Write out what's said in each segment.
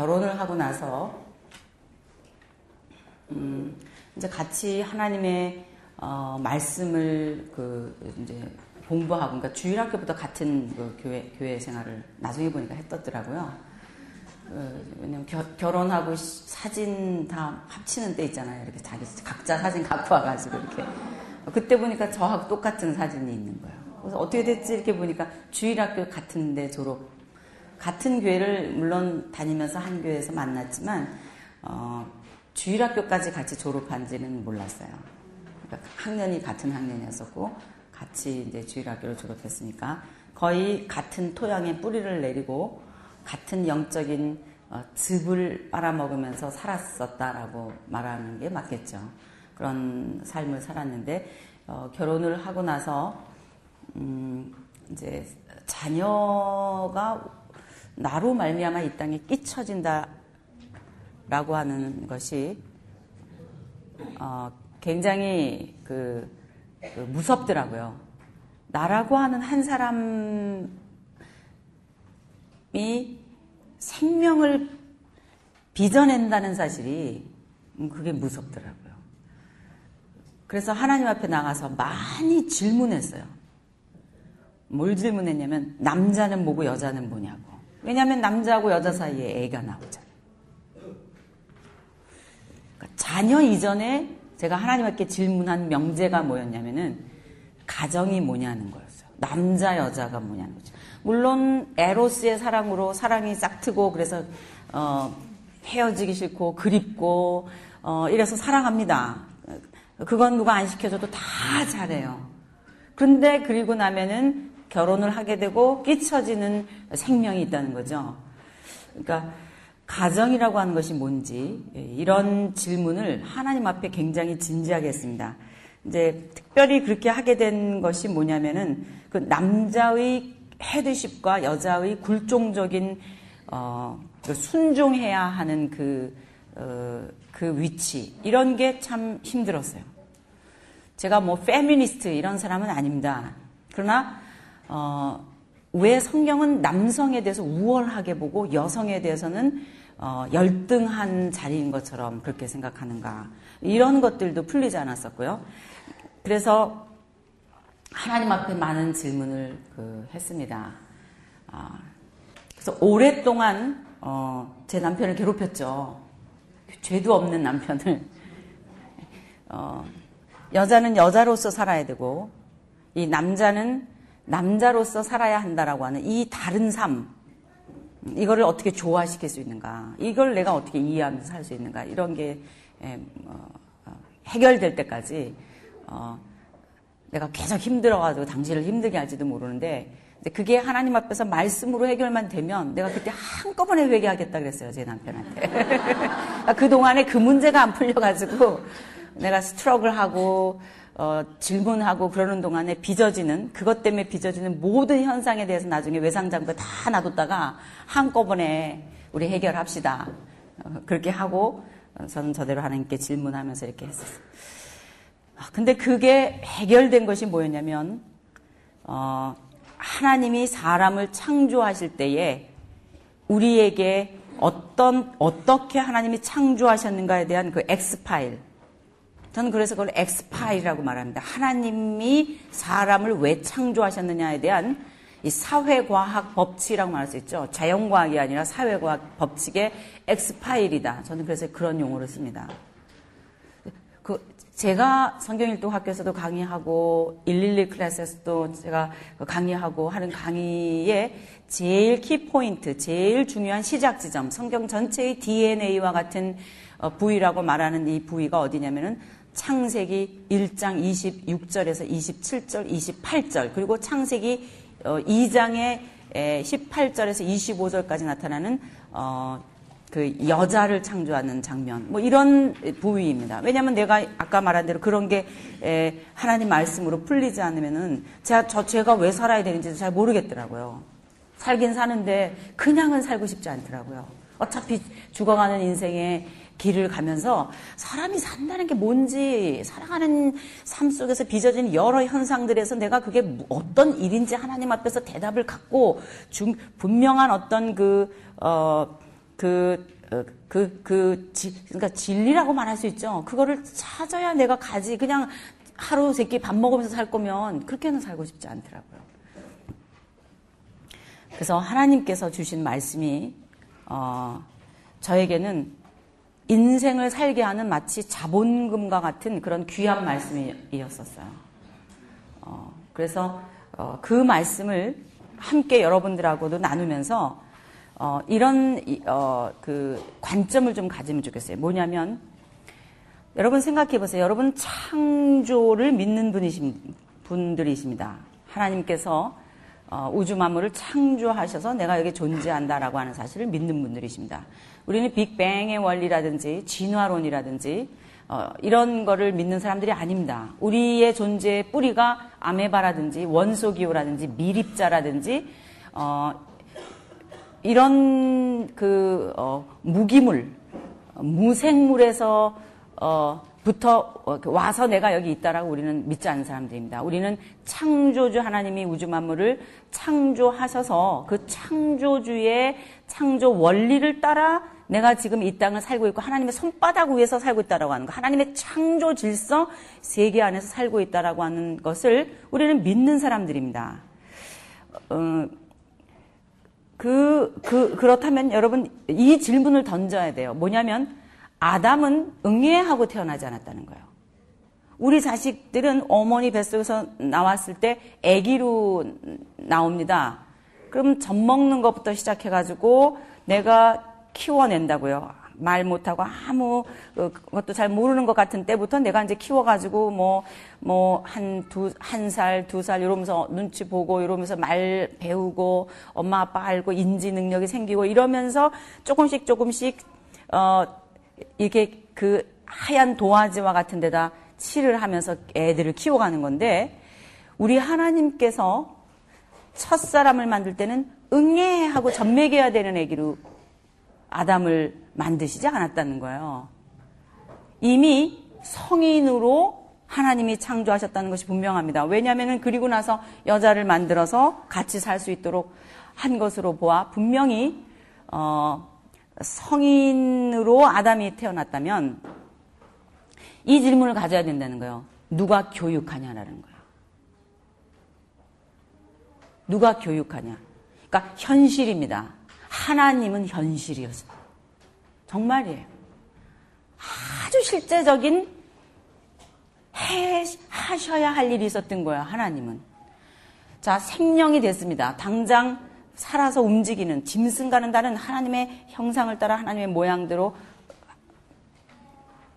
결혼을 하고 나서 음, 이제 같이 하나님의 어, 말씀을 그 이제 공부하고 그러니까 주일학교부터 같은 그 교회 교회 생활을 나중에 보니까 했었더라고요. 그, 왜냐면 겨, 결혼하고 사진 다 합치는 때 있잖아요. 이렇게 자기 각자 사진 갖고 와가지고 이렇게 그때 보니까 저하고 똑같은 사진이 있는 거예요. 그래서 어떻게 됐지 이렇게 보니까 주일학교 같은데 졸업 같은 교회를 물론 다니면서 한 교회에서 만났지만 어, 주일학교까지 같이 졸업한지는 몰랐어요. 그러니까 학년이 같은 학년이었었고 같이 이제 주일학교를 졸업했으니까 거의 같은 토양에 뿌리를 내리고 같은 영적인 어, 즙을 빨아먹으면서 살았었다라고 말하는 게 맞겠죠. 그런 삶을 살았는데 어, 결혼을 하고 나서 음, 이제 자녀가 나로 말미암아 이 땅에 끼쳐진다라고 하는 것이 어, 굉장히 그, 그 무섭더라고요. 나라고 하는 한 사람이 생명을 빚어낸다는 사실이 그게 무섭더라고요. 그래서 하나님 앞에 나가서 많이 질문했어요. 뭘 질문했냐면 남자는 뭐고 여자는 뭐냐고. 왜냐하면 남자하고 여자 사이에 애가 나오잖아요. 그러니까 자녀 이전에 제가 하나님 앞에 질문한 명제가 뭐였냐면은 가정이 뭐냐는 거였어요. 남자 여자가 뭐냐는 거죠. 물론 에로스의 사랑으로 사랑이 싹트고 그래서 어, 헤어지기 싫고 그립고 어, 이래서 사랑합니다. 그건 누가 안 시켜줘도 다 잘해요. 그런데 그리고 나면은 결혼을 하게 되고 끼쳐지는 생명이 있다는 거죠. 그러니까 가정이라고 하는 것이 뭔지 예, 이런 질문을 하나님 앞에 굉장히 진지하게 했습니다. 이제 특별히 그렇게 하게 된 것이 뭐냐면은 그 남자의 헤드십과 여자의 굴종적인 어, 그 순종해야 하는 그, 어, 그 위치 이런 게 참 힘들었어요. 제가 뭐 페미니스트 이런 사람은 아닙니다. 그러나 어, 왜 성경은 남성에 대해서 우월하게 보고 여성에 대해서는 어, 열등한 자리인 것처럼 그렇게 생각하는가 이런 것들도 풀리지 않았었고요. 그래서 하나님 앞에 많은 질문을 그 했습니다. 아, 그래서 오랫동안 어, 제 남편을 괴롭혔죠. 죄도 없는 남편을. 어, 여자는 여자로서 살아야 되고 이 남자는 남자로서 살아야 한다라고 하는 이 다른 삶 이거를 어떻게 조화시킬 수 있는가 이걸 내가 어떻게 이해하면서 살 수 있는가 이런 게 어, 어, 해결될 때까지 어, 내가 계속 힘들어가지고 당신을 힘들게 할지도 모르는데 그게 하나님 앞에서 말씀으로 해결만 되면 내가 그때 한꺼번에 회개하겠다 그랬어요 제 남편한테. 그 동안에 그 문제가 안 풀려가지고 내가 스트럭을 하고 어, 질문하고 그러는 동안에 빚어지는 그것 때문에 빚어지는 모든 현상에 대해서 나중에 외상장부 다 놔뒀다가 한꺼번에 우리 해결합시다. 어, 그렇게 하고 저는 저대로 하나님께 질문하면서 이렇게 했었어요. 아, 근데 그게 해결된 것이 뭐였냐면 어, 하나님이 사람을 창조하실 때에 우리에게 어떤 어떻게 하나님이 창조하셨는가에 대한 그 엑스 파일 저는 그래서 그걸 엑스파일이라고 말합니다. 하나님이 사람을 왜 창조하셨느냐에 대한 이 사회과학 법칙이라고 말할 수 있죠. 자연과학이 아니라 사회과학 법칙의 엑스파일이다. 저는 그래서 그런 용어를 씁니다. 그 제가 성경일동 학교에서도 강의하고 112 클래스에서도 제가 강의하고 하는 강의의 제일 키포인트, 제일 중요한 시작 지점, 성경 전체의 DNA와 같은 어, 부위라고 말하는 이 부위가 어디냐면은 창세기 1장 26절에서 27절, 28절, 그리고 창세기 2장의 어, 18절에서 25절까지 나타나는 어, 그 여자를 창조하는 장면, 뭐 이런 부위입니다. 왜냐하면 내가 아까 말한 대로 그런 게 하나님 말씀으로 풀리지 않으면은 제가 저 제가 왜 살아야 되는지 잘 모르겠더라고요. 살긴 사는데 그냥은 살고 싶지 않더라고요. 어차피 죽어가는 인생에 길을 가면서 사람이 산다는 게 뭔지 살아가는 삶 속에서 빚어진 여러 현상들에서 내가 그게 어떤 일인지 하나님 앞에서 대답을 갖고 중, 분명한 어떤 그, 어, 그, 어, 그, 그, 지, 그러니까 진리라고 말할 수 있죠. 그거를 찾아야 내가 가지. 그냥 하루 세끼 밥 먹으면서 살 거면 그렇게는 살고 싶지 않더라고요. 그래서 하나님께서 주신 말씀이, 어, 저에게는 인생을 살게 하는 마치 자본금과 같은 그런 귀한 말씀이었었어요. 어, 그래서 어, 그 말씀을 함께 여러분들하고도 나누면서 어, 이런 어, 그 관점을 좀 가지면 좋겠어요. 뭐냐면 여러분 생각해 보세요. 여러분 창조를 믿는 분이신 분들이십니다. 하나님께서 어, 우주 만물을 창조하셔서 내가 여기 존재한다라고 하는 사실을 믿는 분들이십니다. 우리는 빅뱅의 원리라든지 진화론이라든지 어, 이런 거를 믿는 사람들이 아닙니다. 우리의 존재의 뿌리가 아메바라든지 원소기호라든지 미립자라든지 어, 이런 그 어, 무기물, 무생물에서 어, 부터 어, 그 와서 내가 여기 있다라고 우리는 믿지 않는 사람들입니다. 우리는 창조주 하나님이 우주 만물을 창조하셔서 그 창조주의 창조 원리를 따라 내가 지금 이 땅을 살고 있고 하나님의 손바닥 위에서 살고 있다라고 하는 거, 하나님의 창조 질서 세계 안에서 살고 있다라고 하는 것을 우리는 믿는 사람들입니다. 어, 그, 그, 그렇다면 여러분 이 질문을 던져야 돼요. 뭐냐면 아담은 응애하고 태어나지 않았다는 거예요. 우리 자식들은 어머니 뱃속에서 나왔을 때 아기로 나옵니다. 그럼 젖 먹는 것부터 시작해가지고 내가 키워낸다고요. 말 못하고 아무 어, 것도 잘 모르는 것 같은 때부터 내가 이제 키워가지고 뭐 뭐 한 두 한 살두살 이러면서 눈치 보고 이러면서 말 배우고 엄마 아빠 알고 인지 능력이 생기고 이러면서 조금씩 조금씩 어 이게 렇그 하얀 도화지와 같은 데다 칠을 하면서 애들을 키워가는 건데 우리 하나님께서 첫 사람을 만들 때는 응애 하고 젖먹여야 되는 애기로 아담을 만드시지 않았다는 거예요. 이미 성인으로 하나님이 창조하셨다는 것이 분명합니다. 왜냐하면 그리고 나서 여자를 만들어서 같이 살 수 있도록 한 것으로 보아 분명히 어, 성인으로 아담이 태어났다면 이 질문을 가져야 된다는 거예요. 누가 교육하냐라는 거예요. 누가 교육하냐. 그러니까 현실입니다. 하나님은 현실이었어요. 정말이에요. 아주 실제적인 해, 하셔야 할 일이 있었던 거예요, 하나님은. 자, 생명이 됐습니다. 당장 살아서 움직이는 짐승과는 다른 하나님의 형상을 따라 하나님의 모양대로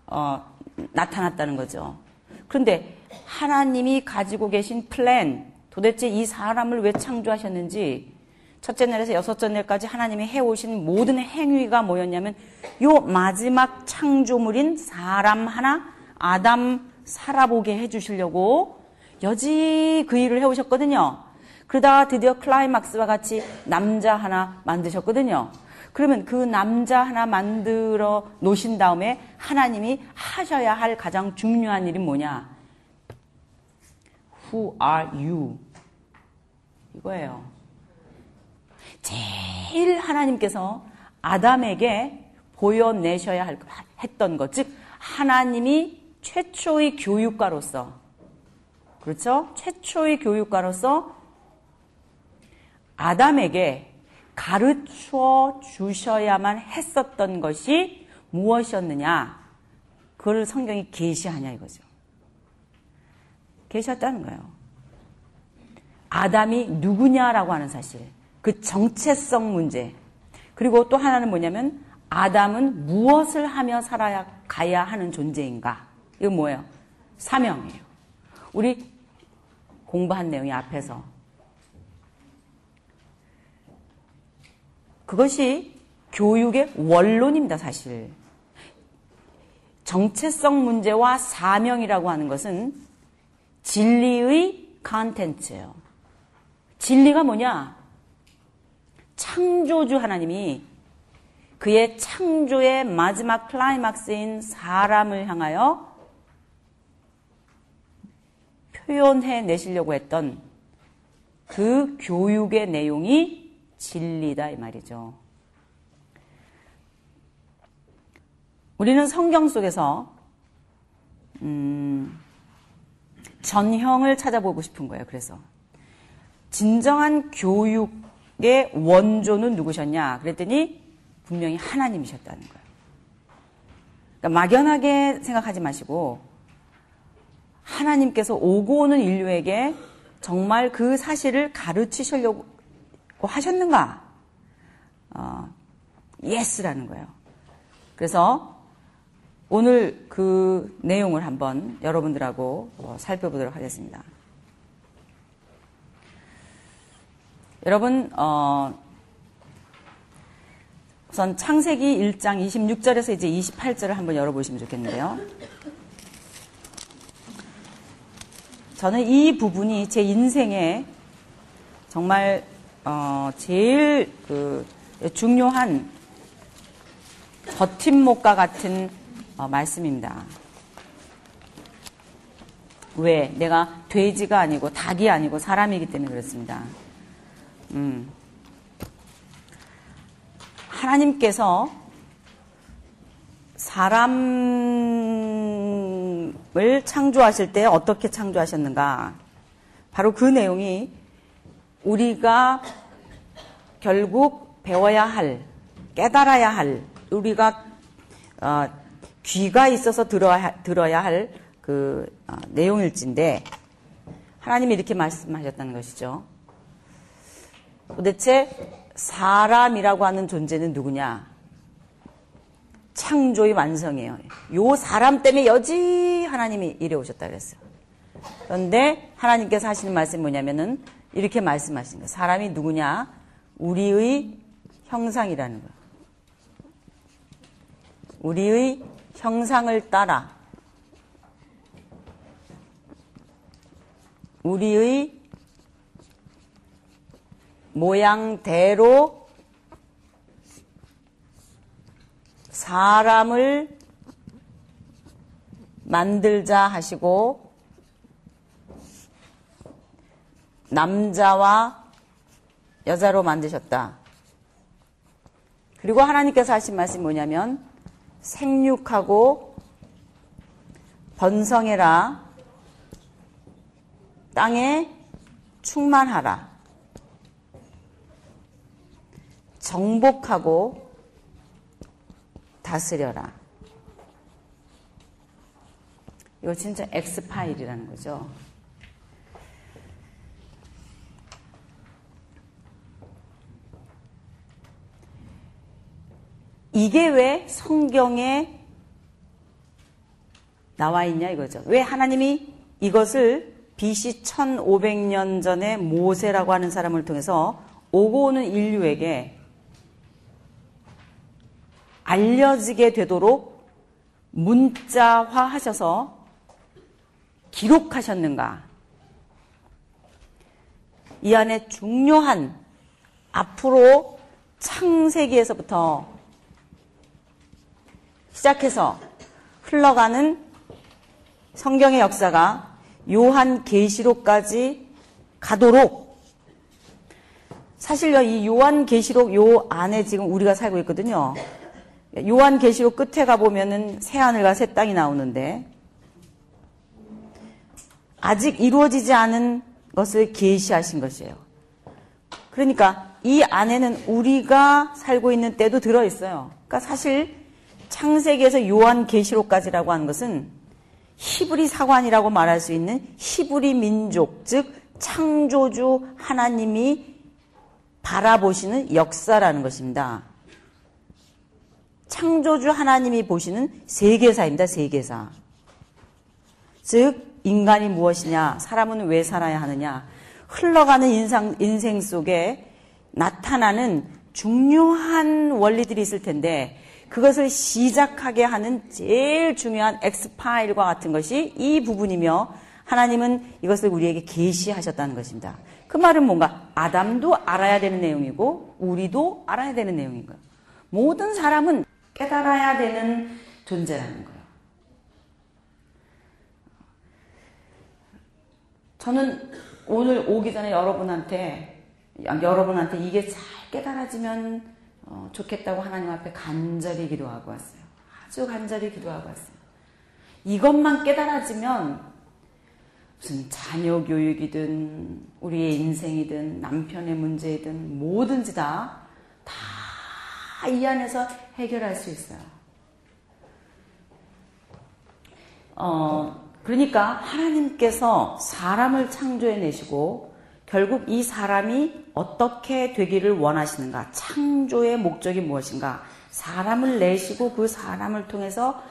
어, 나타났다는 거죠. 그런데 하나님이 가지고 계신 플랜, 도대체 이 사람을 왜 창조하셨는지 첫째 날에서 여섯째 날까지 하나님이 해오신 모든 행위가 뭐였냐면 요 마지막 창조물인 사람 하나 아담 살아보게 해주시려고 여지 그 일을 해오셨거든요. 그러다가 드디어 클라이막스와 같이 남자 하나 만드셨거든요. 그러면 그 남자 하나 만들어 놓으신 다음에 하나님이 하셔야 할 가장 중요한 일이 뭐냐? Who are you? 이거예요. 제일 하나님께서 아담에게 보여내셔야 할, 했던 것, 즉, 하나님이 최초의 교육가로서, 그렇죠? 최초의 교육가로서 아담에게 가르쳐 주셔야만 했었던 것이 무엇이었느냐? 그걸 성경이 계시하냐 이거죠. 계시했다는 거예요. 아담이 누구냐라고 하는 사실. 그 정체성 문제. 그리고 또 하나는 뭐냐면 아담은 무엇을 하며 살아야 가야 하는 존재인가? 이거 뭐예요? 사명이에요. 우리 공부한 내용이 앞에서 그것이 교육의 원론입니다, 사실. 정체성 문제와 사명이라고 하는 것은 진리의 컨텐츠예요. 진리가 뭐냐? 창조주 하나님이 그의 창조의 마지막 클라이막스인 사람을 향하여 표현해 내시려고 했던 그 교육의 내용이 진리다 이 말이죠. 우리는 성경 속에서 음, 전형을 찾아보고 싶은 거예요. 그래서 진정한 교육 의 원조는 누구셨냐? 그랬더니 분명히 하나님이셨다는 거예요. 그러니까 막연하게 생각하지 마시고 하나님께서 오고 오는 인류에게 정말 그 사실을 가르치시려고 하셨는가? 어, 예스라는 거예요. 그래서 오늘 그 내용을 한번 여러분들하고 어, 살펴보도록 하겠습니다. 여러분, 어, 우선 창세기 1장 26절에서 이제 28절을 한번 열어보시면 좋겠는데요. 저는 이 부분이 제 인생에 정말 어, 제일 그 중요한 버팀목과 같은 어, 말씀입니다. 왜? 내가 돼지가 아니고 닭이 아니고 사람이기 때문에 그렇습니다. 음. 하나님께서 사람을 창조하실 때 어떻게 창조하셨는가? 바로 그 내용이 우리가 결국 배워야 할, 깨달아야 할, 우리가 어, 귀가 있어서 들어야, 들어야 할그 어, 내용일진데 하나님이 이렇게 말씀하셨다는 것이죠. 도대체 사람이라고 하는 존재는 누구냐? 창조의 완성이에요. 요 사람 때문에 여지 하나님이 이래 오셨다 그랬어요. 그런데 하나님께서 하시는 말씀이 뭐냐면은 이렇게 말씀하신 거예요. 사람이 누구냐? 우리의 형상이라는 거예요. 우리의 형상을 따라 우리의 모양대로 사람을 만들자 하시고 남자와 여자로 만드셨다. 그리고 하나님께서 하신 말씀이 뭐냐면 생육하고 번성해라. 땅에 충만하라. 정복하고 다스려라. 이거 진짜 X파일이라는 거죠. 이게 왜 성경에 나와 있냐 이거죠. 왜 하나님이 이것을 BC 1500년 전에 모세라고 하는 사람을 통해서 오고 오는 인류에게 알려지게 되도록 문자화 하셔서 기록하셨는가? 이 안에 중요한 앞으로 창세기에서부터 시작해서 흘러가는 성경의 역사가 요한 계시록까지 가도록 사실요 이 요한 계시록 요 안에 지금 우리가 살고 있거든요. 요한 계시록 끝에 가 보면은 새 하늘과 새 땅이 나오는데 아직 이루어지지 않은 것을 계시하신 것이에요. 그러니까 이 안에는 우리가 살고 있는 때도 들어 있어요. 그러니까 사실 창세기에서 요한 계시록까지라고 하는 것은 히브리 사관이라고 말할 수 있는 히브리 민족, 즉 창조주 하나님이 바라보시는 역사라는 것입니다. 창조주 하나님이 보시는 세계사입니다. 세계사. 즉 인간이 무엇이냐, 사람은 왜 살아야 하느냐, 흘러가는 인상, 인생 속에 나타나는 중요한 원리들이 있을 텐데 그것을 시작하게 하는 제일 중요한 엑스파일과 같은 것이 이 부분이며 하나님은 이것을 우리에게 계시하셨다는 것입니다. 그 말은 뭔가 아담도 알아야 되는 내용이고 우리도 알아야 되는 내용인 거예요. 모든 사람은 깨달아야 되는 존재라는 거예요. 저는 오늘 오기 전에 여러분한테 여러분한테 이게 잘 깨달아지면 어, 좋겠다고 하나님 앞에 간절히 기도하고 왔어요. 아주 간절히 기도하고 왔어요. 이것만 깨달아지면 무슨 자녀 교육이든 우리의 인생이든 남편의 문제이든 뭐든지 다 다 이 안에서 해결할 수 있어요. 어, 그러니까 하나님께서 사람을 창조해 내시고 결국 이 사람이 어떻게 되기를 원하시는가? 창조의 목적이 무엇인가? 사람을 내시고 그 사람을 통해서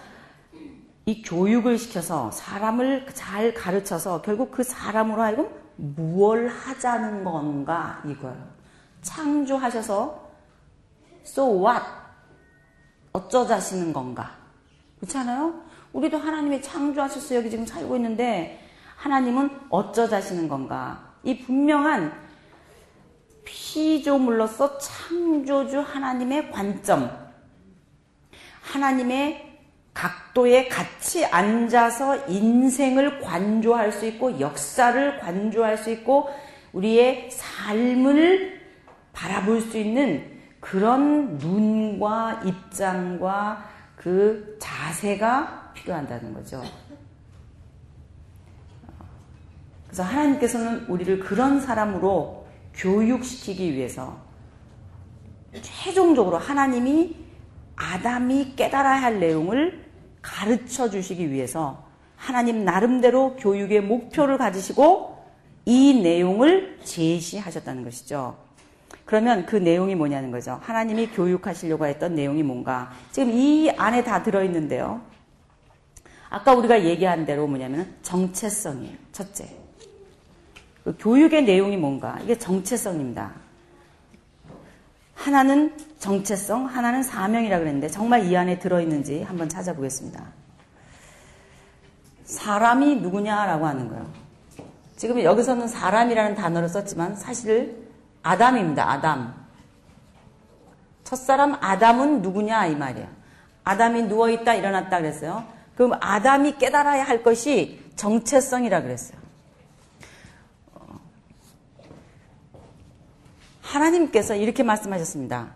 이 교육을 시켜서 사람을 잘 가르쳐서 결국 그 사람으로 하여금 무엇 하자는 건가 이거예요. 창조하셔서 so what 어쩌자시는 건가 그렇잖아요. 우리도 하나님이 창조하셔서 여기 지금 살고 있는데 하나님은 어쩌자시는 건가 이 분명한 피조물로서 창조주 하나님의 관점 하나님의 각도에 같이 앉아서 인생을 관조할 수 있고 역사를 관조할 수 있고 우리의 삶을 바라볼 수 있는 그런 눈과 입장과 그 자세가 필요한다는 거죠. 그래서 하나님께서는 우리를 그런 사람으로 교육시키기 위해서 최종적으로 하나님이 아담이 깨달아야 할 내용을 가르쳐 주시기 위해서 하나님 나름대로 교육의 목표를 가지시고 이 내용을 제시하셨다는 것이죠. 그러면 그 내용이 뭐냐는 거죠. 하나님이 교육하시려고 했던 내용이 뭔가. 지금 이 안에 다 들어있는데요. 아까 우리가 얘기한 대로 뭐냐면 정체성이에요. 첫째. 그 교육의 내용이 뭔가. 이게 정체성입니다. 하나는 정체성, 하나는 사명이라 그랬는데 정말 이 안에 들어있는지 한번 찾아보겠습니다. 사람이 누구냐라고 하는 거예요. 지금 여기서는 사람이라는 단어를 썼지만 사실 아담입니다. 아담. 첫사람 아담은 누구냐 이 말이에요. 아담이 누워있다 일어났다 그랬어요. 그럼 아담이 깨달아야 할 것이 정체성이라 그랬어요. 하나님께서 이렇게 말씀하셨습니다.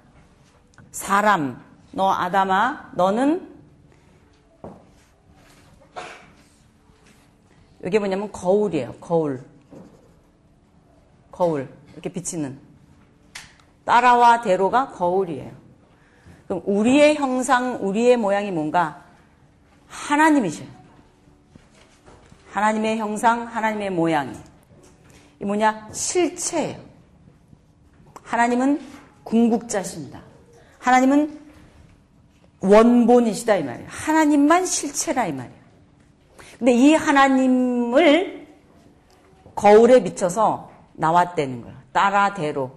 사람, 너 아담아, 너는 이게 뭐냐면 거울이에요. 거울. 거울. 이렇게 비치는. 따라와 대로가 거울이에요. 그럼 우리의 형상, 우리의 모양이 뭔가 하나님이셔요. 하나님의 형상, 하나님의 모양이. 이 뭐냐? 실체예요. 하나님은 궁극자십니다. 하나님은 원본이시다 이 말이에요. 하나님만 실체라 이 말이에요. 근데 이 하나님을 거울에 비춰서 나왔다는 거예요. 따라대로.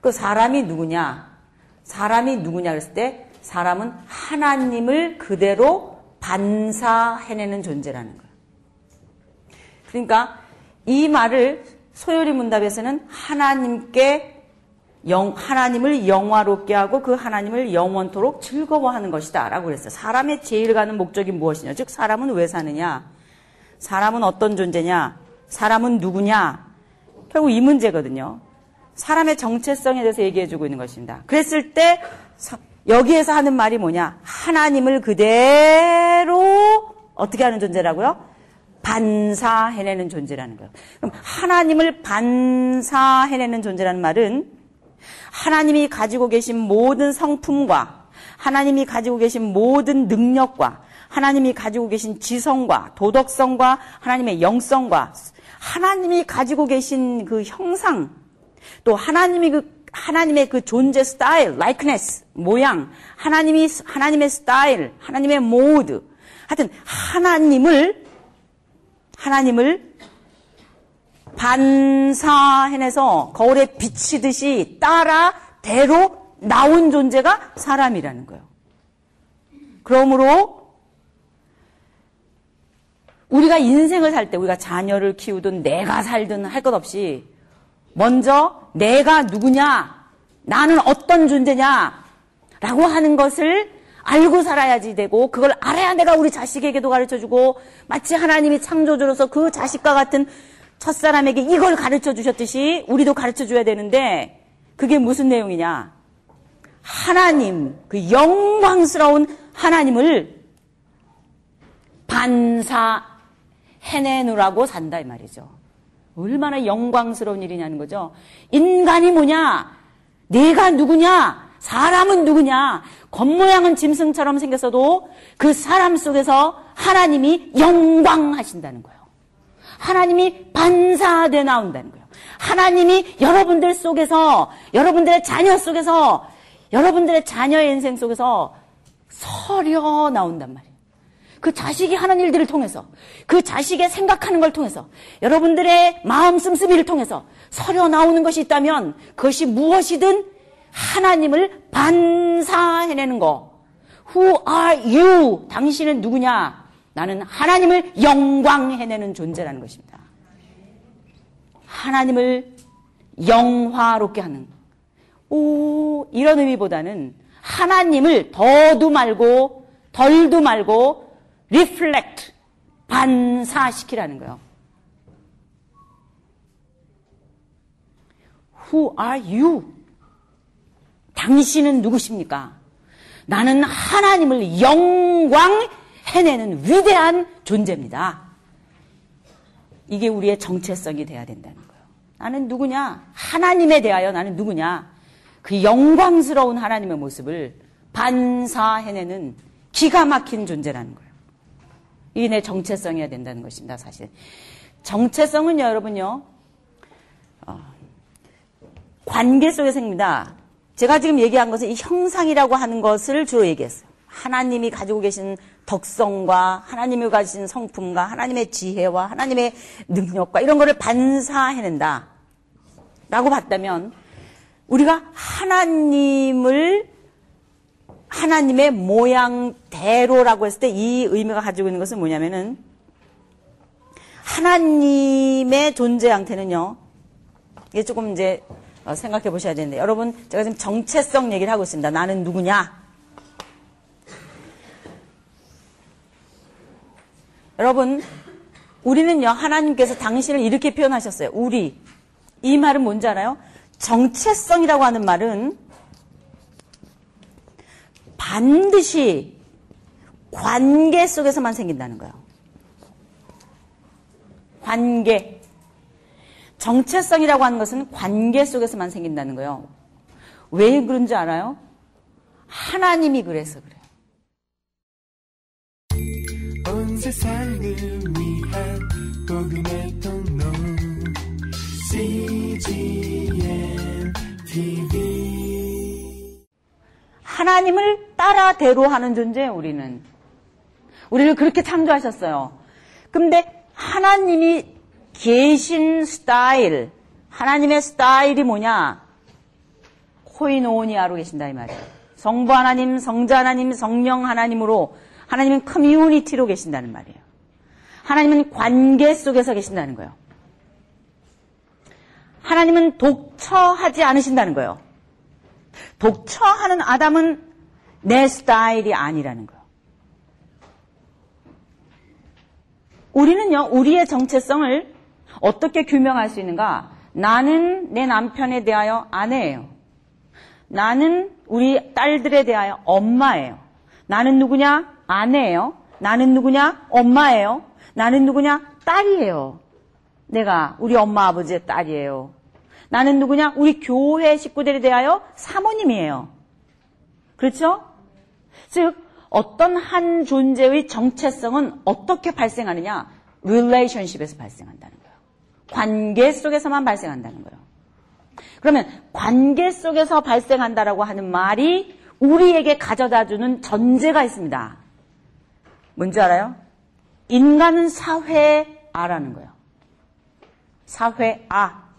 그 사람이 누구냐? 사람이 누구냐 그랬을 때 사람은 하나님을 그대로 반사해내는 존재라는 거예요. 그러니까 이 말을 소요리 문답에서는 하나님께 영, 하나님을 영화롭게 하고 그 하나님을 영원토록 즐거워하는 것이다. 라고 그랬어요. 사람의 제일 가는 목적이 무엇이냐? 즉, 사람은 왜 사느냐? 사람은 어떤 존재냐? 사람은 누구냐? 결국 이 문제거든요. 사람의 정체성에 대해서 얘기해주고 있는 것입니다. 그랬을 때, 여기에서 하는 말이 뭐냐? 하나님을 그대로 어떻게 하는 존재라고요? 반사해내는 존재라는 거예요. 그럼 하나님을 반사해내는 존재라는 말은 하나님이 가지고 계신 모든 성품과 하나님이 가지고 계신 모든 능력과 하나님이 가지고 계신 지성과 도덕성과 하나님의 영성과 하나님이 가지고 계신 그 형상 또 하나님이 그 하나님의 그 존재 스타일, likeness, 모양, 하나님이 하나님의 스타일, 하나님의 모드, 하여튼 하나님을 하나님을 반사해내서 거울에 비치듯이 따라 대로 나온 존재가 사람이라는 거예요. 그러므로 우리가 인생을 살 때 우리가 자녀를 키우든 내가 살든 할 것 없이 먼저 내가 누구냐? 나는 어떤 존재냐? 라고 하는 것을 알고 살아야지 되고 그걸 알아야 내가 우리 자식에게도 가르쳐 주고 마치 하나님이 창조주로서 그 자식과 같은 첫사람에게 이걸 가르쳐 주셨듯이 우리도 가르쳐 줘야 되는데 그게 무슨 내용이냐? 하나님, 그 영광스러운 하나님을 반사 해내느라고 산다 이 말이죠. 얼마나 영광스러운 일이냐는 거죠. 인간이 뭐냐? 내가 누구냐? 사람은 누구냐? 겉모양은 짐승처럼 생겼어도 그 사람 속에서 하나님이 영광하신다는 거예요. 하나님이 반사돼 나온다는 거예요. 하나님이 여러분들 속에서, 여러분들의 자녀 속에서, 여러분들의 자녀의 인생 속에서 서려 나온단 말이에요. 그 자식이 하는 일들을 통해서, 그 자식의 생각하는 걸 통해서, 여러분들의 마음 씀씀이를 통해서 서려 나오는 것이 있다면 그것이 무엇이든 하나님을 반사해내는 거. Who are you? 당신은 누구냐? 나는 하나님을 영광해내는 존재라는 것입니다. 하나님을 영화롭게 하는. 오, 이런 의미보다는 하나님을 더도 말고 덜도 말고 reflect, 반사시키라는 거예요. Who are you? 당신은 누구십니까? 나는 하나님을 영광해내는 위대한 존재입니다. 이게 우리의 정체성이 돼야 된다는 거예요. 나는 누구냐? 하나님에 대하여 나는 누구냐? 그 영광스러운 하나님의 모습을 반사해내는 기가 막힌 존재라는 거예요. 이게 내 정체성이어야 된다는 것입니다, 사실. 정체성은 여러분요, 어, 관계 속에 생깁니다. 제가 지금 얘기한 것은 이 형상이라고 하는 것을 주로 얘기했어요. 하나님이 가지고 계신 덕성과 하나님이 가진 성품과 하나님의 지혜와 하나님의 능력과 이런 거를 반사해낸다. 라고 봤다면 우리가 하나님을 하나님의 모양대로라고 했을 때 이 의미가 가지고 있는 것은 뭐냐면은 하나님의 존재 형태는요. 이게 조금 이제 어, 생각해 보셔야 되는데 여러분 제가 지금 정체성 얘기를 하고 있습니다. 나는 누구냐? 여러분 우리는요 하나님께서 당신을 이렇게 표현하셨어요. 우리 이 말은 뭔지 알아요? 정체성이라고 하는 말은 반드시 관계 속에서만 생긴다는 거예요. 관계. 정체성이라고 하는 것은 관계 속에서만 생긴다는 거예요. 왜 그런지 알아요? 하나님이 그래서 그래요. CGM TV 하나님을 따라 대로 하는 존재예요, 우리는. 우리를 그렇게 창조하셨어요. 근데 하나님이 계신 스타일, 하나님의 스타일이 뭐냐? 코이노니아로 계신다 이 말이에요. 성부 하나님, 성자 하나님, 성령 하나님으로 하나님은 커뮤니티로 계신다는 말이에요. 하나님은 관계 속에서 계신다는 거예요. 하나님은 독처하지 않으신다는 거예요. 독처하는 아담은 내 스타일이 아니라는 거예요. 우리는요, 우리의 정체성을 어떻게 규명할 수 있는가? 나는 내 남편에 대하여 아내예요. 나는 우리 딸들에 대하여 엄마예요. 나는 누구냐? 아내예요. 나는 누구냐? 엄마예요. 나는 누구냐? 딸이에요. 내가 우리 엄마 아버지의 딸이에요. 나는 누구냐? 우리 교회 식구들에 대하여 사모님이에요. 그렇죠? 즉 어떤 한 존재의 정체성은 어떻게 발생하느냐? 릴레이션십에서 발생한다는 거예요. 관계 속에서만 발생한다는 거예요. 그러면 관계 속에서 발생한다라고 하는 말이 우리에게 가져다 주는 전제가 있습니다. 뭔지 알아요? 인간은 사회아라는 거예요. 사회아.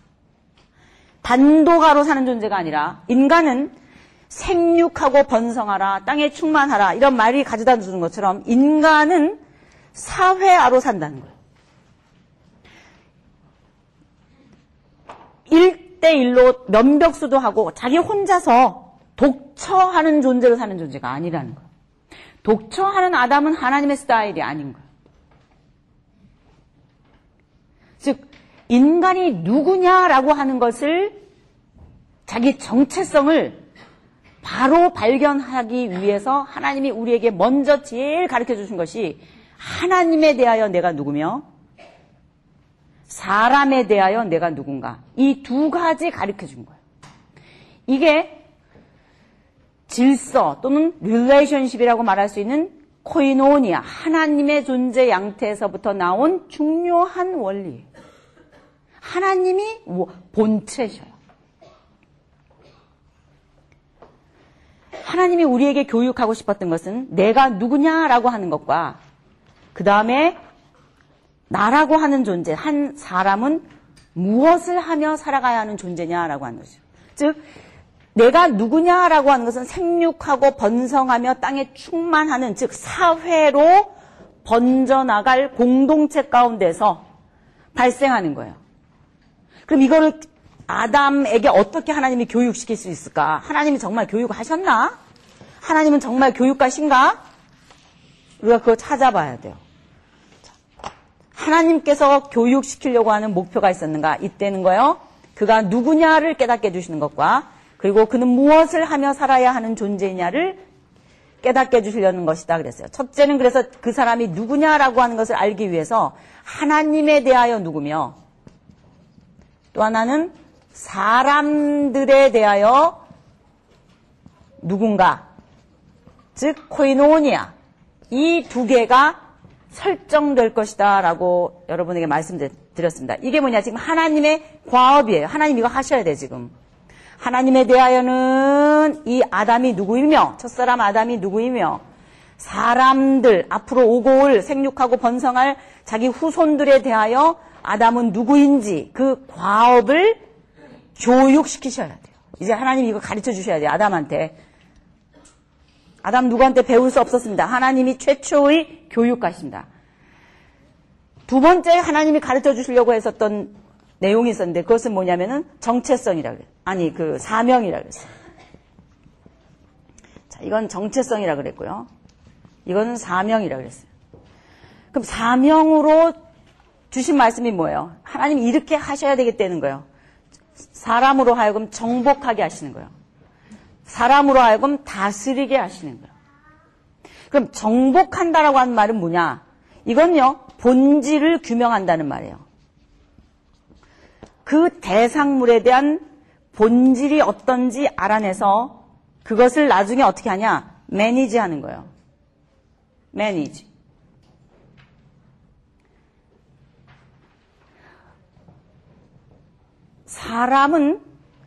단도가로 사는 존재가 아니라 인간은 생육하고 번성하라, 땅에 충만하라 이런 말이 가져다 주는 것처럼 인간은 사회아로 산다는 거예요. 1대1로 면벽수도 하고 자기 혼자서 독처하는 존재로 사는 존재가 아니라는 거예요. 독처하는 아담은 하나님의 스타일이 아닌 거예요. 즉, 인간이 누구냐라고 하는 것을 자기 정체성을 바로 발견하기 위해서 하나님이 우리에게 먼저 제일 가르쳐 주신 것이 하나님에 대하여 내가 누구며 사람에 대하여 내가 누군가 이 두 가지 가르쳐 준 거예요. 이게 질서 또는 relationship이라고 말할 수 있는 코이노니아 하나님의 존재 양태에서부터 나온 중요한 원리. 하나님이 본체셔요. 하나님이 우리에게 교육하고 싶었던 것은 내가 누구냐라고 하는 것과 그 다음에 나라고 하는 존재, 한 사람은 무엇을 하며 살아가야 하는 존재냐라고 하는 거죠. 즉, 내가 누구냐라고 하는 것은 생육하고 번성하며 땅에 충만하는, 즉, 사회로 번져나갈 공동체 가운데서 발생하는 거예요. 그럼 이거를 아담에게 어떻게 하나님이 교육시킬 수 있을까? 하나님이 정말 교육하셨나? 하나님은 정말 교육가신가? 우리가 그거 찾아봐야 돼요. 하나님께서 교육시키려고 하는 목표가 있었는가? 이때는 거요. 그가 누구냐를 깨닫게 해주시는 것과 그리고 그는 무엇을 하며 살아야 하는 존재냐를 깨닫게 해주시려는 것이다 그랬어요. 첫째는 그래서 그 사람이 누구냐라고 하는 것을 알기 위해서 하나님에 대하여 누구며 또 하나는 사람들에 대하여 누군가 즉 코이노니아 이 두 개가 설정될 것이다 라고 여러분에게 말씀드렸습니다. 이게 뭐냐 지금 하나님의 과업이에요. 하나님 이거 하셔야 돼 지금. 하나님에 대하여는 이 아담이 누구이며 첫사람 아담이 누구이며 사람들 앞으로 오고 올 생육하고 번성할 자기 후손들에 대하여 아담은 누구인지 그 과업을 교육시키셔야 돼요. 이제 하나님 이거 가르쳐 주셔야 돼요. 아담한테. 아담 누구한테 배울 수 없었습니다. 하나님이 최초의 교육가십니다. 두 번째 하나님이 가르쳐 주시려고 했었던 내용이 있었는데 그것은 뭐냐면은 정체성이라 그래요. 아니 그 사명이라 그랬어요. 자, 이건 정체성이라 그랬고요. 이거는 사명이라 그랬어요. 그럼 사명으로 주신 말씀이 뭐예요? 하나님이 이렇게 하셔야 되겠다는 거예요. 사람으로 하여금 정복하게 하시는 거예요. 사람으로 하여금 다스리게 하시는 거예요. 그럼 정복한다라고 하는 말은 뭐냐? 이건요, 본질을 규명한다는 말이에요. 그 대상물에 대한 본질이 어떤지 알아내서 그것을 나중에 어떻게 하냐? 매니지 하는 거예요. 매니지. 사람은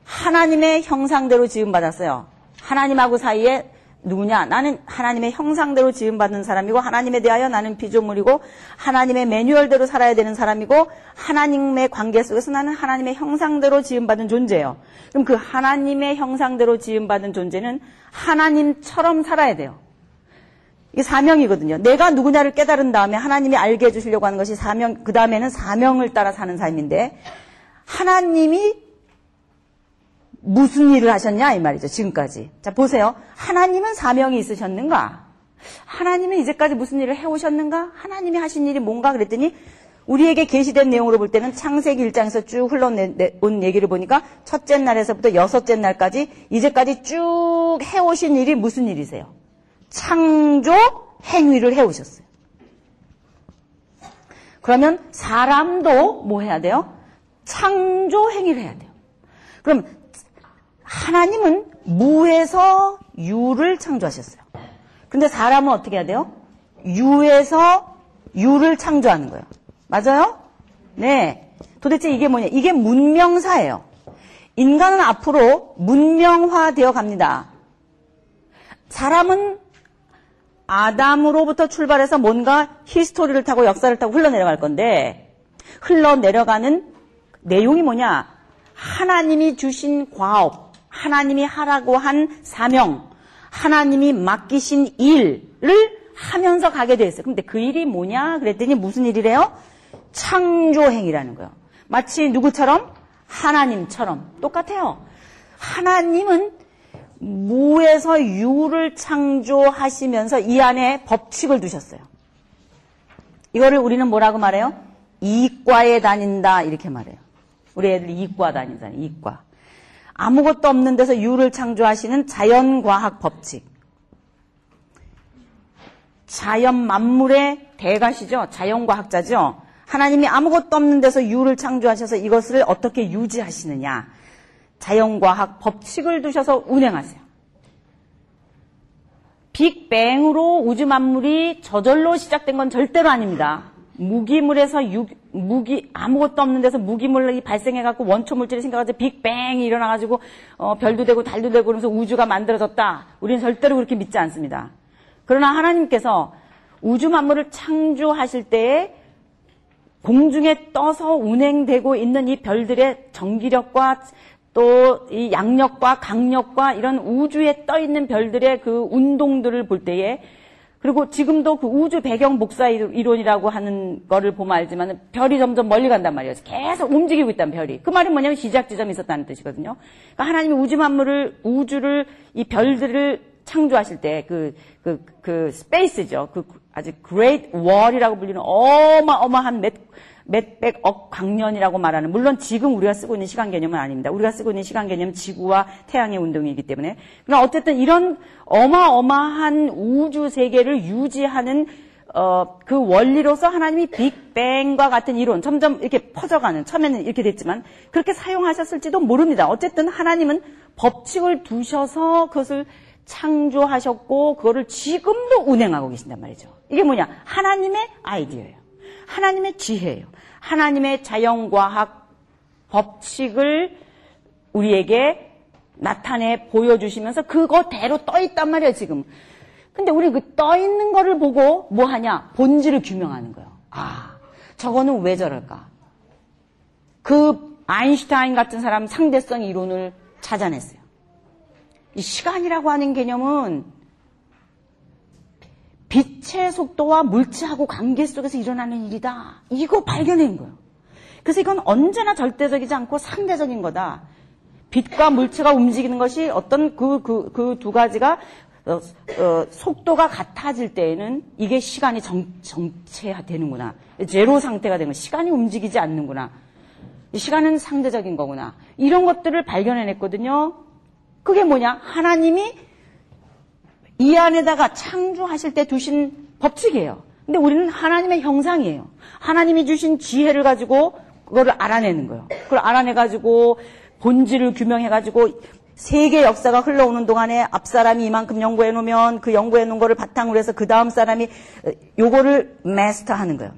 하나님의 형상대로 지음받았어요. 하나님하고 사이에 누구냐? 나는 하나님의 형상대로 지음받는 사람이고 하나님에 대하여 나는 피조물이고 하나님의 매뉴얼대로 살아야 되는 사람이고 하나님의 관계 속에서 나는 하나님의 형상대로 지음받은 존재예요. 그럼 그 하나님의 형상대로 지음받은 존재는 하나님처럼 살아야 돼요. 이게 사명이거든요. 내가 누구냐를 깨달은 다음에 하나님이 알게 해주시려고 하는 것이 사명, 그 다음에는 사명을 따라 사는 삶인데 하나님이 무슨 일을 하셨냐 이 말이죠. 지금까지. 자 보세요. 하나님은 사명이 있으셨는가? 하나님은 이제까지 무슨 일을 해 오셨는가? 하나님이 하신 일이 뭔가 그랬더니 우리에게 계시된 내용으로 볼 때는 창세기 1장에서 쭉 흘러온 얘기를 보니까 첫째 날에서부터 여섯째 날까지 이제까지 쭉 해오신 일이 무슨 일이세요? 창조 행위를 해오셨어요. 그러면 사람도 뭐 해야 돼요? 창조 행위를 해야 돼요. 그럼 하나님은 무에서 유를 창조하셨어요. 근데 사람은 어떻게 해야 돼요? 유에서 유를 창조하는 거예요. 맞아요? 네. 도대체 이게 뭐냐? 이게 문명사예요. 인간은 앞으로 문명화되어 갑니다. 사람은 아담으로부터 출발해서 뭔가 히스토리를 타고 역사를 타고 흘러내려갈 건데 흘러내려가는 내용이 뭐냐? 하나님이 주신 과업, 하나님이 하라고 한 사명, 하나님이 맡기신 일을 하면서 가게 돼 있어요. 근데 그 일이 뭐냐? 그랬더니 무슨 일이래요? 창조행이라는 거예요. 마치 누구처럼? 하나님처럼. 똑같아요. 하나님은 무에서 유를 창조하시면서 이 안에 법칙을 두셨어요. 이거를 우리는 뭐라고 말해요? 이과에 다닌다 이렇게 말해요. 우리 애들 이과 다니잖아요. 이과. 아무것도 없는 데서 유를 창조하시는 자연과학 법칙. 자연 만물의 대가시죠. 자연과학자죠. 하나님이 아무것도 없는 데서 유를 창조하셔서 이것을 어떻게 유지하시느냐. 자연과학 법칙을 두셔서 운행하세요. 빅뱅으로 우주 만물이 저절로 시작된 건 절대로 아닙니다. 무기물에서 유, 무기 아무것도 없는 데서 무기물이 발생해갖고 원초 물질이 생겨가지고 빅뱅이 일어나가지고 어, 별도 되고 달도 되고 그러면서 우주가 만들어졌다. 우리는 절대로 그렇게 믿지 않습니다. 그러나 하나님께서 우주 만물을 창조하실 때에 공중에 떠서 운행되고 있는 이 별들의 전기력과 또 이 양력과 강력과 이런 우주에 떠 있는 별들의 그 운동들을 볼 때에 그리고 지금도 그 우주 배경 복사 이론이라고 하는 거를 보면 알지만 별이 점점 멀리 간단 말이에요. 계속 움직이고 있다는 별이. 그 말이 뭐냐면 시작 지점이 있었다는 뜻이거든요. 그러니까 하나님이 우주 만물을 우주를 이 별들을 창조하실 때 그 그, 그 space죠. 그 아주 great wall이라고 불리는 어마어마한 몇 몇백억 광년이라고 말하는 물론 지금 우리가 쓰고 있는 시간 개념은 아닙니다. 우리가 쓰고 있는 시간 개념은 지구와 태양의 운동이기 때문에 그러나 어쨌든 이런 어마어마한 우주 세계를 유지하는 어, 그 원리로서 하나님이 빅뱅과 같은 이론 점점 이렇게 퍼져가는 처음에는 이렇게 됐지만 그렇게 사용하셨을지도 모릅니다. 어쨌든 하나님은 법칙을 두셔서 그것을 창조하셨고 그거를 지금도 운행하고 계신단 말이죠. 이게 뭐냐? 하나님의 아이디어예요. 하나님의 지혜예요. 하나님의 자연과학 법칙을 우리에게 나타내 보여주시면서 그거대로 떠 있단 말이에요, 지금. 근데 우리 그 떠 있는 거를 보고 뭐 하냐? 본질을 규명하는 거예요. 아, 저거는 왜 저럴까? 그 아인슈타인 같은 사람 상대성 이론을 찾아냈어요. 이 시간이라고 하는 개념은 빛의 속도와 물체하고 관계 속에서 일어나는 일이다. 이거 발견한 거예요. 그래서 이건 언제나 절대적이지 않고 상대적인 거다. 빛과 물체가 움직이는 것이 어떤 그, 그, 그 두 가지가 어, 어, 속도가 같아질 때에는 이게 시간이 정, 정체되는구나. 제로 상태가 되는 시간이 움직이지 않는구나. 시간은 상대적인 거구나. 이런 것들을 발견해냈거든요. 그게 뭐냐? 하나님이 이 안에다가 창조하실 때 두신 법칙이에요. 근데 우리는 하나님의 형상이에요. 하나님이 주신 지혜를 가지고 그거를 알아내는 거예요. 그걸 알아내가지고 본질을 규명해가지고 세계 역사가 흘러오는 동안에 앞 사람이 이만큼 연구해 놓으면 그 연구해 놓은 거를 바탕으로 해서 그 다음 사람이 요거를 마스터하는 거예요.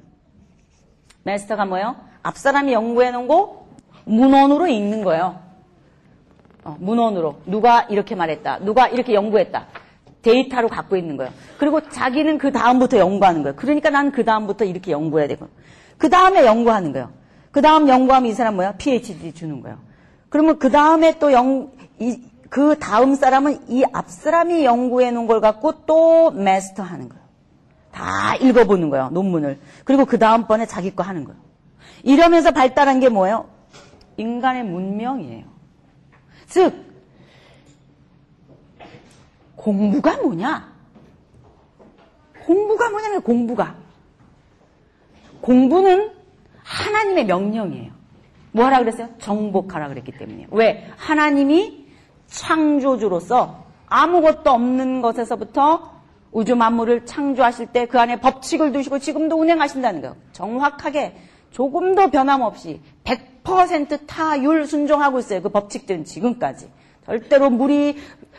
마스터가 뭐예요? 앞 사람이 연구해 놓은 거 문헌으로 읽는 거예요. 어, 문헌으로 누가 이렇게 말했다, 누가 이렇게 연구했다. 데이터로 갖고 있는 거예요. 그리고 자기는 그 다음부터 연구하는 거예요. 그러니까 나는 그 다음부터 이렇게 연구해야 되고. 그 다음에 연구하는 거예요. 그 다음 연구하면 이 사람 뭐야? PhD 주는 거예요. 그러면 그 다음에 또 연, 이, 그 다음 사람은 이 앞 사람이 연구해 놓은 걸 갖고 또 마스터 하는 거예요. 다 읽어보는 거예요. 논문을. 그리고 그 다음번에 자기 거 하는 거예요. 이러면서 발달한 게 뭐예요? 인간의 문명이에요. 즉, 공부가 뭐냐? 공부가 뭐냐면 공부가. 공부는 하나님의 명령이에요. 뭐 하라 그랬어요? 정복하라 그랬기 때문이에요. 왜? 하나님이 창조주로서 아무것도 없는 것에서부터 우주 만물을 창조하실 때 그 안에 법칙을 두시고 지금도 운행하신다는 거예요. 정확하게 조금도 변함없이 100% 타율 순종하고 있어요. 그 법칙들은 지금까지. 절대로 물이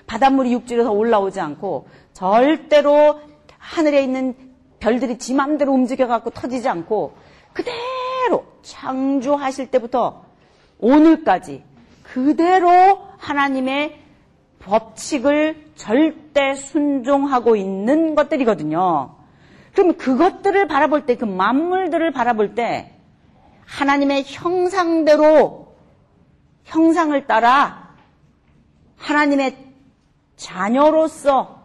바닷물이 육지에서 올라오지 않고 절대로 하늘에 있는 별들이 지 맘대로 움직여갖고 터지지 않고 그대로 창조하실 때부터 오늘까지 그대로 하나님의 법칙을 절대 순종하고 있는 것들이거든요. 그럼 그것들을 바라볼 때, 그 만물들을 바라볼 때 하나님의 형상대로 형상을 따라 하나님의 자녀로서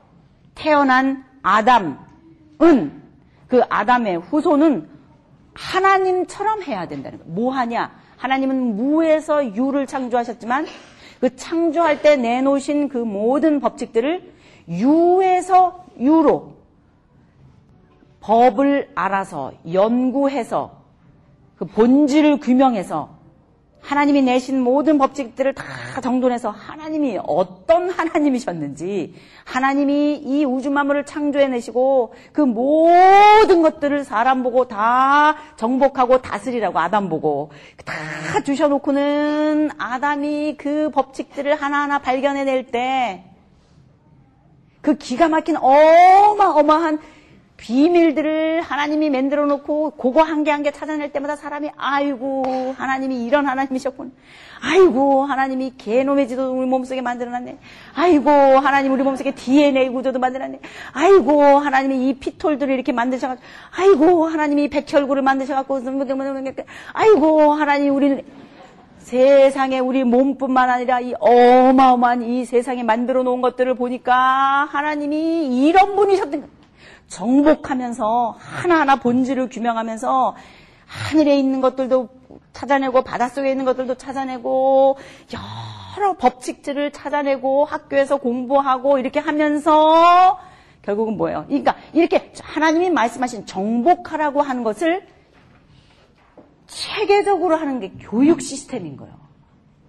태어난 아담은 그 아담의 후손은 하나님처럼 해야 된다는 거예요. 뭐 하냐? 하나님은 무에서 유를 창조하셨지만 그 창조할 때 내놓으신 그 모든 법칙들을 유에서 유로 법을 알아서 연구해서 그 본질을 규명해서 하나님이 내신 모든 법칙들을 다 정돈해서 하나님이 어떤 하나님이셨는지 하나님이 이 우주 만물을 창조해내시고 그 모든 것들을 사람 보고 다 정복하고 다스리라고 아담 보고 다 주셔놓고는 아담이 그 법칙들을 하나하나 발견해낼 때 그 기가 막힌 어마어마한 비밀들을 하나님이 만들어 놓고 그거 한 개 한 개 찾아낼 때마다 사람이 아이고 하나님이 이런 하나님이셨군. 아이고 하나님이 개놈의 지도 우리 몸속에 만들어 놨네. 아이고 하나님 우리 몸속에 DNA 구조도 만들어 놨네. 아이고 하나님이 이 피톨들을 이렇게 만드셔 가지고 아이고 하나님이 백혈구를 만드셔 갖고 아이고 하나님 우리는 세상에 우리 몸뿐만 아니라 이 어마어마한 이 세상에 만들어 놓은 것들을 보니까 하나님이 이런 분이셨던 거예요. 정복하면서 하나하나 본질을 규명하면서 하늘에 있는 것들도 찾아내고 바닷속에 있는 것들도 찾아내고 여러 법칙들을 찾아내고 학교에서 공부하고 이렇게 하면서 결국은 뭐예요? 그러니까 이렇게 하나님이 말씀하신 정복하라고 하는 것을 체계적으로 하는 게 교육 시스템인 거예요.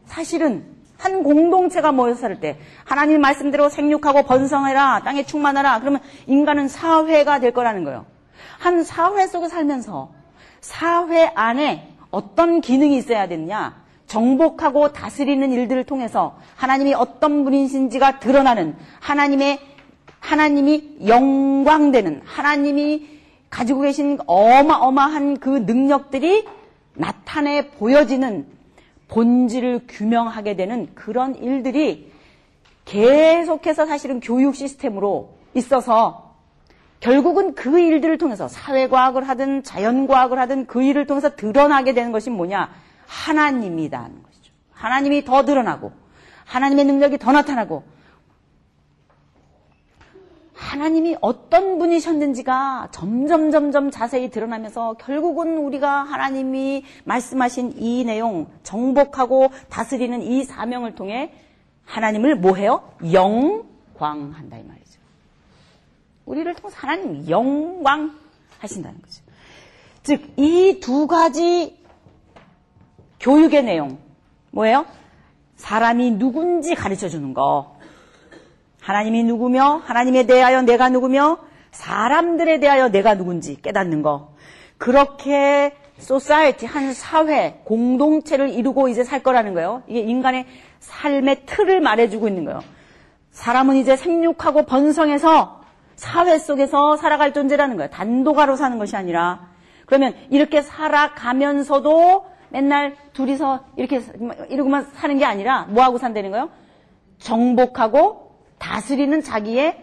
사실은 한 공동체가 모여 살때 하나님 말씀대로 생육하고 번성해라 땅에 충만하라 그러면 인간은 사회가 될 거라는 거예요. 한 사회 속에 살면서 사회 안에 어떤 기능이 있어야 되느냐 정복하고 다스리는 일들을 통해서 하나님이 어떤 분이신지가 드러나는 하나님의 하나님이 영광되는 하나님이 가지고 계신 어마어마한 그 능력들이 나타내 보여지는 본질을 규명하게 되는 그런 일들이 계속해서 사실은 교육 시스템으로 있어서 결국은 그 일들을 통해서 사회과학을 하든 자연과학을 하든 그 일을 통해서 드러나게 되는 것이 뭐냐? 하나님이다는 것이죠. 하나님이 더 드러나고 하나님의 능력이 더 나타나고 하나님이 어떤 분이셨는지가 점점 점점 자세히 드러나면서 결국은 우리가 하나님이 말씀하신 이 내용 정복하고 다스리는 이 사명을 통해 하나님을 뭐해요? 영광한다 이 말이죠. 우리를 통해서 하나님 영광 하신다는 거죠. 즉 이 두 가지 교육의 내용 뭐예요? 사람이 누군지 가르쳐 주는 거 하나님이 누구며 하나님에 대하여 내가 누구며 사람들에 대하여 내가 누군지 깨닫는 거. 그렇게 소사이티 한 사회 공동체를 이루고 이제 살 거라는 거예요. 이게 인간의 삶의 틀을 말해주고 있는 거예요. 사람은 이제 생육하고 번성해서 사회 속에서 살아갈 존재라는 거예요. 단독화로 사는 것이 아니라 그러면 이렇게 살아가면서도 맨날 둘이서 이렇게 이러고만 사는 게 아니라 뭐 하고 산다는 거예요? 정복하고 다스리는 자기의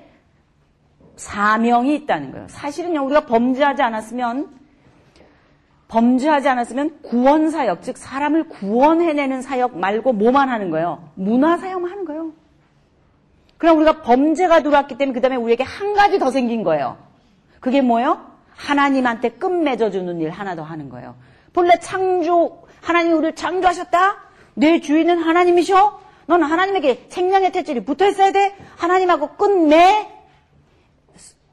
사명이 있다는 거예요. 사실은요, 우리가 범죄하지 않았으면, 범죄하지 않았으면 구원 사역, 즉, 사람을 구원해내는 사역 말고 뭐만 하는 거예요? 문화 사역만 하는 거예요. 그럼 우리가 범죄가 들어왔기 때문에 그 다음에 우리에게 한 가지 더 생긴 거예요. 그게 뭐예요? 하나님한테 끝 맺어주는 일 하나 더 하는 거예요. 본래 창조, 하나님이 우리를 창조하셨다? 내 주인은 하나님이셔? 너는 하나님에게 생명의 탯줄이 붙어 있어야 돼. 하나님하고 끝내.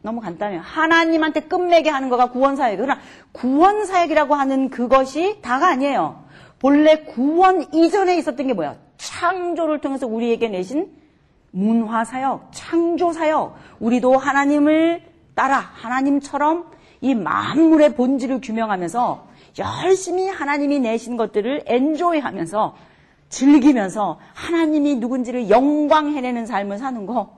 너무 간단해요. 하나님한테 끝맺게 하는 거가 구원사역. 그러나 구원사역이라고 하는 그것이 다가 아니에요. 본래 구원 이전에 있었던 게 뭐야? 창조를 통해서 우리에게 내신 문화사역, 창조사역. 우리도 하나님을 따라 하나님처럼 이 만물의 본질을 규명하면서 열심히 하나님이 내신 것들을 엔조이 하면서 즐기면서 하나님이 누군지를 영광해내는 삶을 사는 거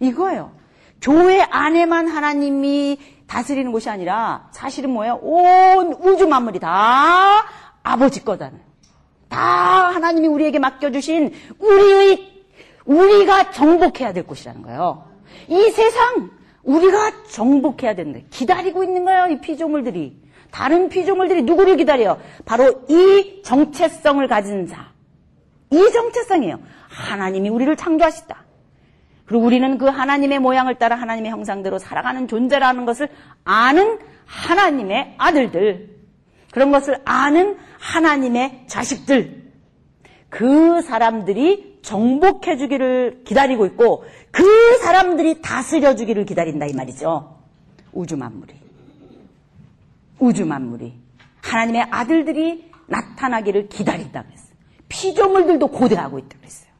이거예요. 교회 안에만 하나님이 다스리는 곳이 아니라 사실은 뭐예요? 온 우주 만물이 다 아버지 거다는. 다 하나님이 우리에게 맡겨주신 우리의 우리가 정복해야 될 곳이라는 거예요. 이 세상 우리가 정복해야 되는데 기다리고 있는 거예요. 이 피조물들이. 다른 피조물들이 누구를 기다려요? 바로 이 정체성을 가진 자. 이 정체성이에요. 하나님이 우리를 창조하셨다. 그리고 우리는 그 하나님의 모양을 따라 하나님의 형상대로 살아가는 존재라는 것을 아는 하나님의 아들들. 그런 것을 아는 하나님의 자식들. 그 사람들이 정복해 주기를 기다리고 있고 그 사람들이 다스려 주기를 기다린다 이 말이죠. 우주 만물이. 우주 만물이. 하나님의 아들들이 나타나기를 기다린다 그랬어요. 피조물들도 고대하고 있다 그랬어요.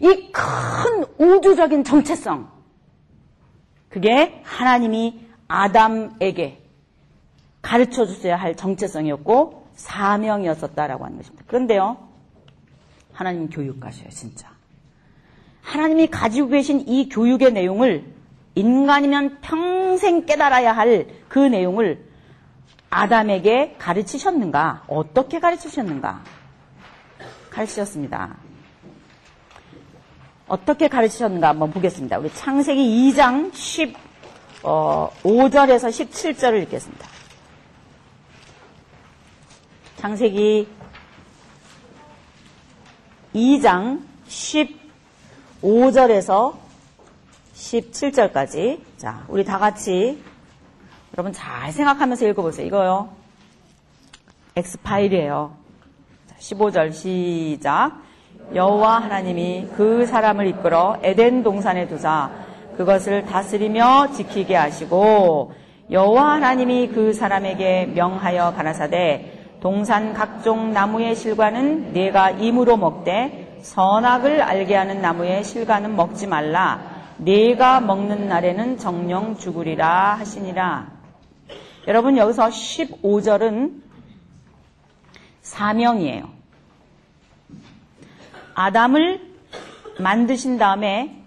이 큰 우주적인 정체성. 그게 하나님이 아담에게 가르쳐 주셔야 할 정체성이었고 사명이었었다라고 하는 것입니다. 그런데요. 하나님 교육가셔요, 진짜. 하나님이 가지고 계신 이 교육의 내용을 인간이면 평생 깨달아야 할 그 내용을 아담에게 가르치셨는가? 어떻게 가르치셨는가? 가르치셨습니다. 어떻게 가르치셨는가 한번 보겠습니다. 우리 창세기 2장 15절에서 어, 17절을 읽겠습니다. 창세기 2장 15절에서 17절까지. 자, 우리 다 같이 여러분 잘 생각하면서 읽어보세요. 이거요. 엑스파일이에요. 15절 시작. 여호와 하나님이 그 사람을 이끌어 에덴 동산에 두사 그것을 다스리며 지키게 하시고 여호와 하나님이 그 사람에게 명하여 가라사대 동산 각종 나무의 실과는 네가 임으로 먹되 선악을 알게 하는 나무의 실과는 먹지 말라 네가 먹는 날에는 정령 죽으리라 하시니라 여러분 여기서 15절은 사명이에요. 아담을 만드신 다음에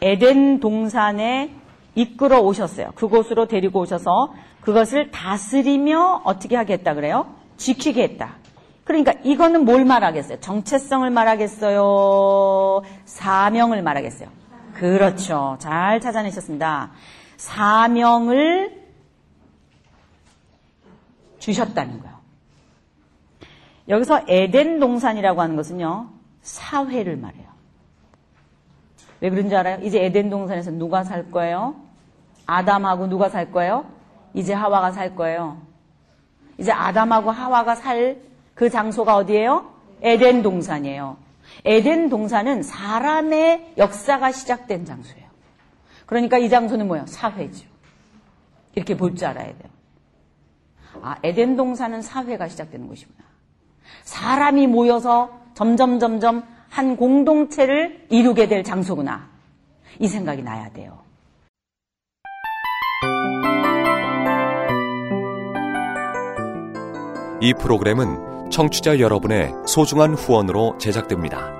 에덴 동산에 이끌어 오셨어요. 그곳으로 데리고 오셔서 그것을 다스리며 어떻게 하겠다 그래요? 지키게 했다. 그러니까 이거는 뭘 말하겠어요? 정체성을 말하겠어요? 사명을 말하겠어요? 그렇죠. 잘 찾아내셨습니다. 사명을 주셨다는 거예요. 여기서 에덴 동산이라고 하는 것은요, 사회를 말해요. 왜 그런지 알아요? 이제 에덴 동산에서 누가 살 거예요? 아담하고 누가 살 거예요? 이제 하와가 살 거예요. 이제 아담하고 하와가 살 그 장소가 어디예요? 에덴 동산이에요. 에덴 동산은 사람의 역사가 시작된 장소예요. 그러니까 이 장소는 뭐예요? 사회죠. 이렇게 볼 줄 알아야 돼요. 아, 에덴 동산은 사회가 시작되는 곳이구나. 사람이 모여서 점점 점점 한 공동체를 이루게 될 장소구나. 이 생각이 나야 돼요. 이 프로그램은 청취자 여러분의 소중한 후원으로 제작됩니다.